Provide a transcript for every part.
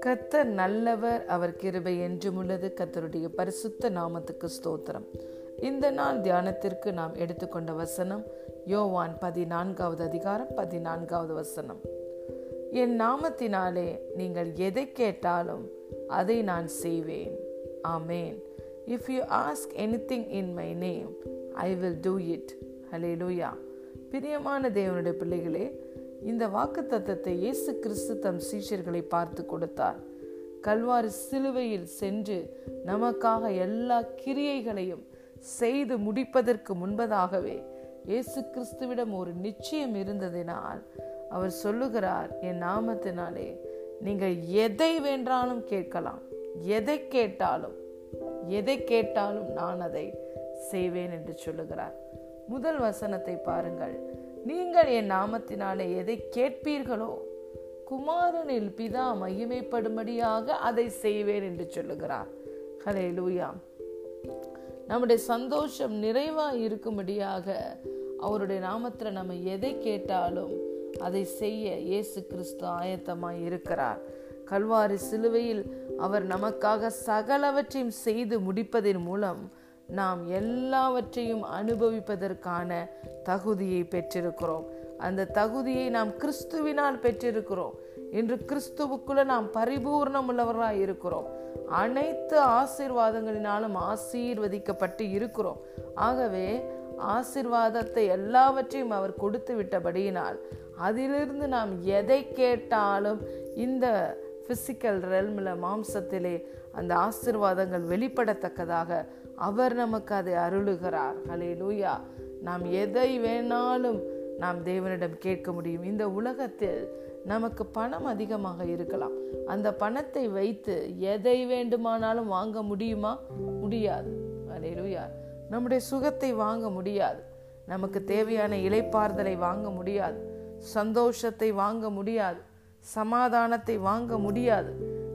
கத்தர் நல்லவர் அவர் கிருபை என்றும் உள்ளது. கத்தருடைய பரிசுத்த நாமத்துக்கு ஸ்தோத்திரம். இந்த நாள் தியானத்திற்கு நாம் எடுத்துக்கொண்ட வசனம் யோவான் பதினான்காவது அதிகாரம் பதினான்காவது வசனம். என் நாமத்தினாலே நீங்கள் எதை கேட்டாலும் அதை நான் செய்வேன். Amen. If you ask anything in my name I will do it hallelujah பிரியமான தேவனுடைய பிள்ளைகளே இந்த வாக்கு தத்தத்தை இயேசு கிறிஸ்து தம் சீஷர்களை பார்த்து கொடுத்தார். கல்வாறு சிலுவையில் சென்று நமக்காக எல்லா கிரியைகளையும் செய்து முடிப்பதற்கு முன்பதாகவே இயேசு கிறிஸ்துவிடம் ஒரு நிச்சயம் இருந்ததினால் அவர் சொல்லுகிறார் என் நாமத்தினாலே நீங்கள் எதை வேண்டாலும் கேட்கலாம். எதை கேட்டாலும் எதை கேட்டாலும் நான் அதை செய்வேன் என்று சொல்லுகிறார். முதல் வசனத்தை பாருங்கள். நீங்கள் என் நாமத்தினாலே எதை கேட்பீர்களோ? குமாரனில் பிதா மகிமைப்படும்படியாக அதை செய்வேன் என்று சொல்லுகிறார். ஹலே லூயா நம்முடைய சந்தோஷம் நிறைவா இருக்கும்படியாக அவருடைய நாமத்தில் நம்ம எதை கேட்டாலும் அதை செய்ய இயேசு கிறிஸ்து ஆயத்தமாய் இருக்கிறார். கல்வாரி சிலுவையில் அவர் நமக்காக சகலவற்றையும் செய்து முடிப்பதன் மூலம் நாம் எல்லாவற்றையும் அனுபவிப்பதற்கான தகுதியை பெற்றிருக்கிறோம். அந்த தகுதியை நாம் கிறிஸ்துவினால் பெற்றிருக்கிறோம். இன்று கிறிஸ்துவுக்குள்ள நாம் பரிபூர்ணம் உள்ளவர்களாய் இருக்கிறோம். அனைத்து ஆசீர்வாதங்களினாலும் ஆசீர்வதிக்கப்பட்டு இருக்கிறோம். ஆகவே ஆசிர்வாதத்தை எல்லாவற்றையும் அவர் கொடுத்து விட்டபடியினால் அதிலிருந்து நாம் எதை கேட்டாலும் இந்த ஃபிசிக்கல் ரெல்மில் மாம்சத்திலே அந்த ஆசிர்வாதங்கள் வெளிப்படத்தக்கதாக அவர் நமக்கு அதை அருளுகிறார். ஹலே லூயா நாம் எதை வேணாலும் நாம் தேவனிடம் கேட்க முடியும். இந்த உலகத்தில் நமக்கு பணம் அதிகமாக இருக்கலாம். அந்த பணத்தை வைத்து எதை வேண்டுமானாலும் வாங்க முடியுமா? முடியாது. அலே லூயா நம்முடைய சுகத்தை வாங்க முடியாது. நமக்கு தேவையான இலைப்பார்தலை வாங்க முடியாது. சந்தோஷத்தை வாங்க முடியாது. சமாதானத்தை வாங்க முடியாது.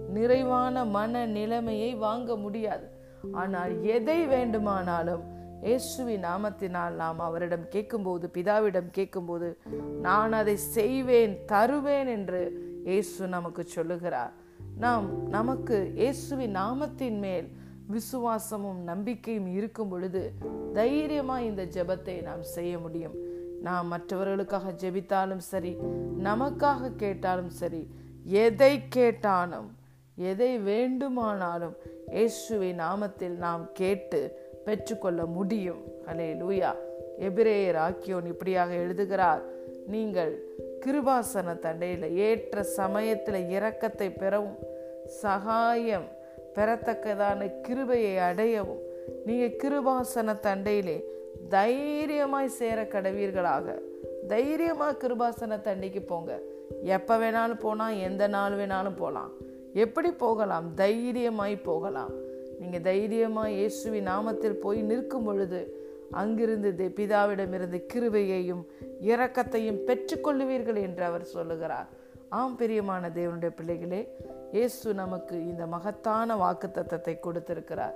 நிறைவான மன நிலைமையை வாங்க முடியாது. ஆனால் எதை வேண்டுமானாலும் இயேசுவி நாமத்தினால் நாம் அவரிடம் கேட்கும்போது பிதாவிடம் கேட்கும்போது நான் அதை செய்வேன் தருவேன் என்று இயேசு நமக்கு சொல்லுகிறார். நாம் நமக்கு இயேசுவி நாமத்தின் மேல் விசுவாசமும் நம்பிக்கையும் இருக்கும் பொழுது தைரியமா இந்த ஜெபத்தை நாம் செய்ய முடியும். நாம் மற்றவர்களுக்காக ஜெபித்தாலும் சரி நமக்காக கேட்டாலும் சரி எதை கேட்டாலும் எதை வேண்டுமானாலும் இயேசுவை நாமத்தில் நாம் கேட்டு பெற்றுக்கொள்ள முடியும். அலே லூயா எபிரேயர் ஆக்கியோன் இப்படியாக எழுதுகிறார். நீங்கள் கிருபாசன தண்டையில் ஏற்ற சமயத்தில் இரக்கத்தை பெறவும் சகாயம் பெறத்தக்கதான கிருபையை அடையவும் நீங்கள் கிருபாசன தண்டையிலே தைரியமாய் சேர கடவீர்களாக. தைரியமாக கிருபாசன தண்டைக்கு போங்க. எப்போ வேணாலும் போனால் எந்த நாள் வேணாலும் போகலாம் எப்படி போகலாம்? தைரியமாய் போகலாம். நீங்கள் தைரியமாக இயேசுவி நாமத்தில் போய் நிற்கும் பொழுது அங்கிருந்து பிதாவிடமிருந்து கிருவையையும் இரக்கத்தையும் பெற்றுக்கொள்ளுவீர்கள் என்று அவர் சொல்லுகிறார். ஆம் பிரியமான தேவனுடைய பிள்ளைகளே இயேசு நமக்கு இந்த மகத்தான வாக்கு தத்தத்தை கொடுத்திருக்கிறார்.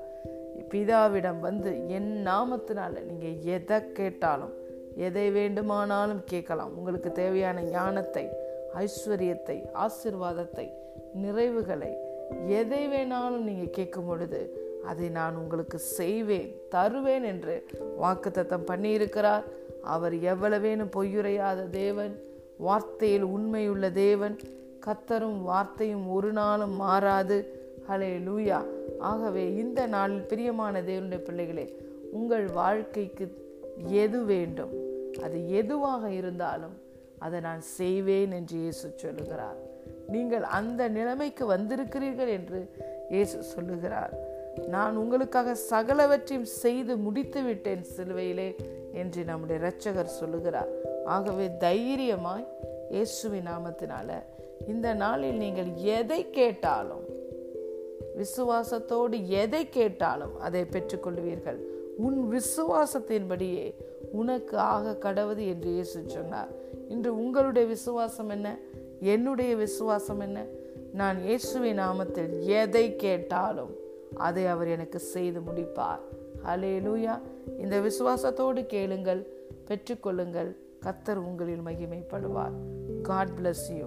பிதாவிடம் வந்து என் நாமத்தினால நீங்கள் எதை கேட்டாலும் எதை வேண்டுமானாலும் கேட்கலாம். உங்களுக்கு தேவையான ஞானத்தை ஐஸ்வர்யத்தை ஆசிர்வாதத்தை நிறைவுகளை எதை வேணாலும் நீங்கள் கேட்கும் பொழுது அதை நான் உங்களுக்கு செய்வேன் தருவேன் என்று வாக்குத்தத்தம் பண்ணியிருக்கிறார். அவர் எவ்வளவேனும் பொய்யுரையாத தேவன் வார்த்தையில் உண்மையுள்ள தேவன் கத்தரும் வார்த்தையும் ஒரு நாளும் மாறாது. ஹலே லூயா ஆகவே இந்த நாளில் பிரியமான தேவனுடைய பிள்ளைகளே உங்கள் வாழ்க்கைக்கு எது வேண்டும் அது எதுவாக இருந்தாலும் அதை நான் செய்வேன் என்று இயேசு சொல்லுகிறார். நீங்கள் அந்த நிலைமைக்கு வந்திருக்கிறீர்கள் என்று இயேசு சொல்லுகிறார். நான் உங்களுக்காக சகலவற்றையும் செய்து முடித்து விட்டேன் சிலுவையிலே என்று நம்முடைய இரட்சகர் சொல்லுகிறார். ஆகவே தைரியமாய் இயேசுவின் நாமத்தினால இந்த நாளில் நீங்கள் எதை கேட்டாலும் விசுவாசத்தோடு எதை கேட்டாலும் அதை பெற்றுக்கொள்வீர்கள் உன் விசுவாசத்தின்படியே உனக்கு ஆக கடவுது என்று இயேசு சொன்னார். இன்று உங்களுடைய விசுவாசம் என்ன? என்னுடைய விசுவாசம் என்ன? நான் இயேசுவின் நாமத்தில் எதை கேட்டாலும் அதை அவர் எனக்கு செய்து முடிப்பார். ஹலே லூயா இந்த விசுவாசத்தோடு கேளுங்கள் பெற்றுக்கொள்ளுங்கள். கத்தர் உங்களில் மகிமைப்படுவார். God bless you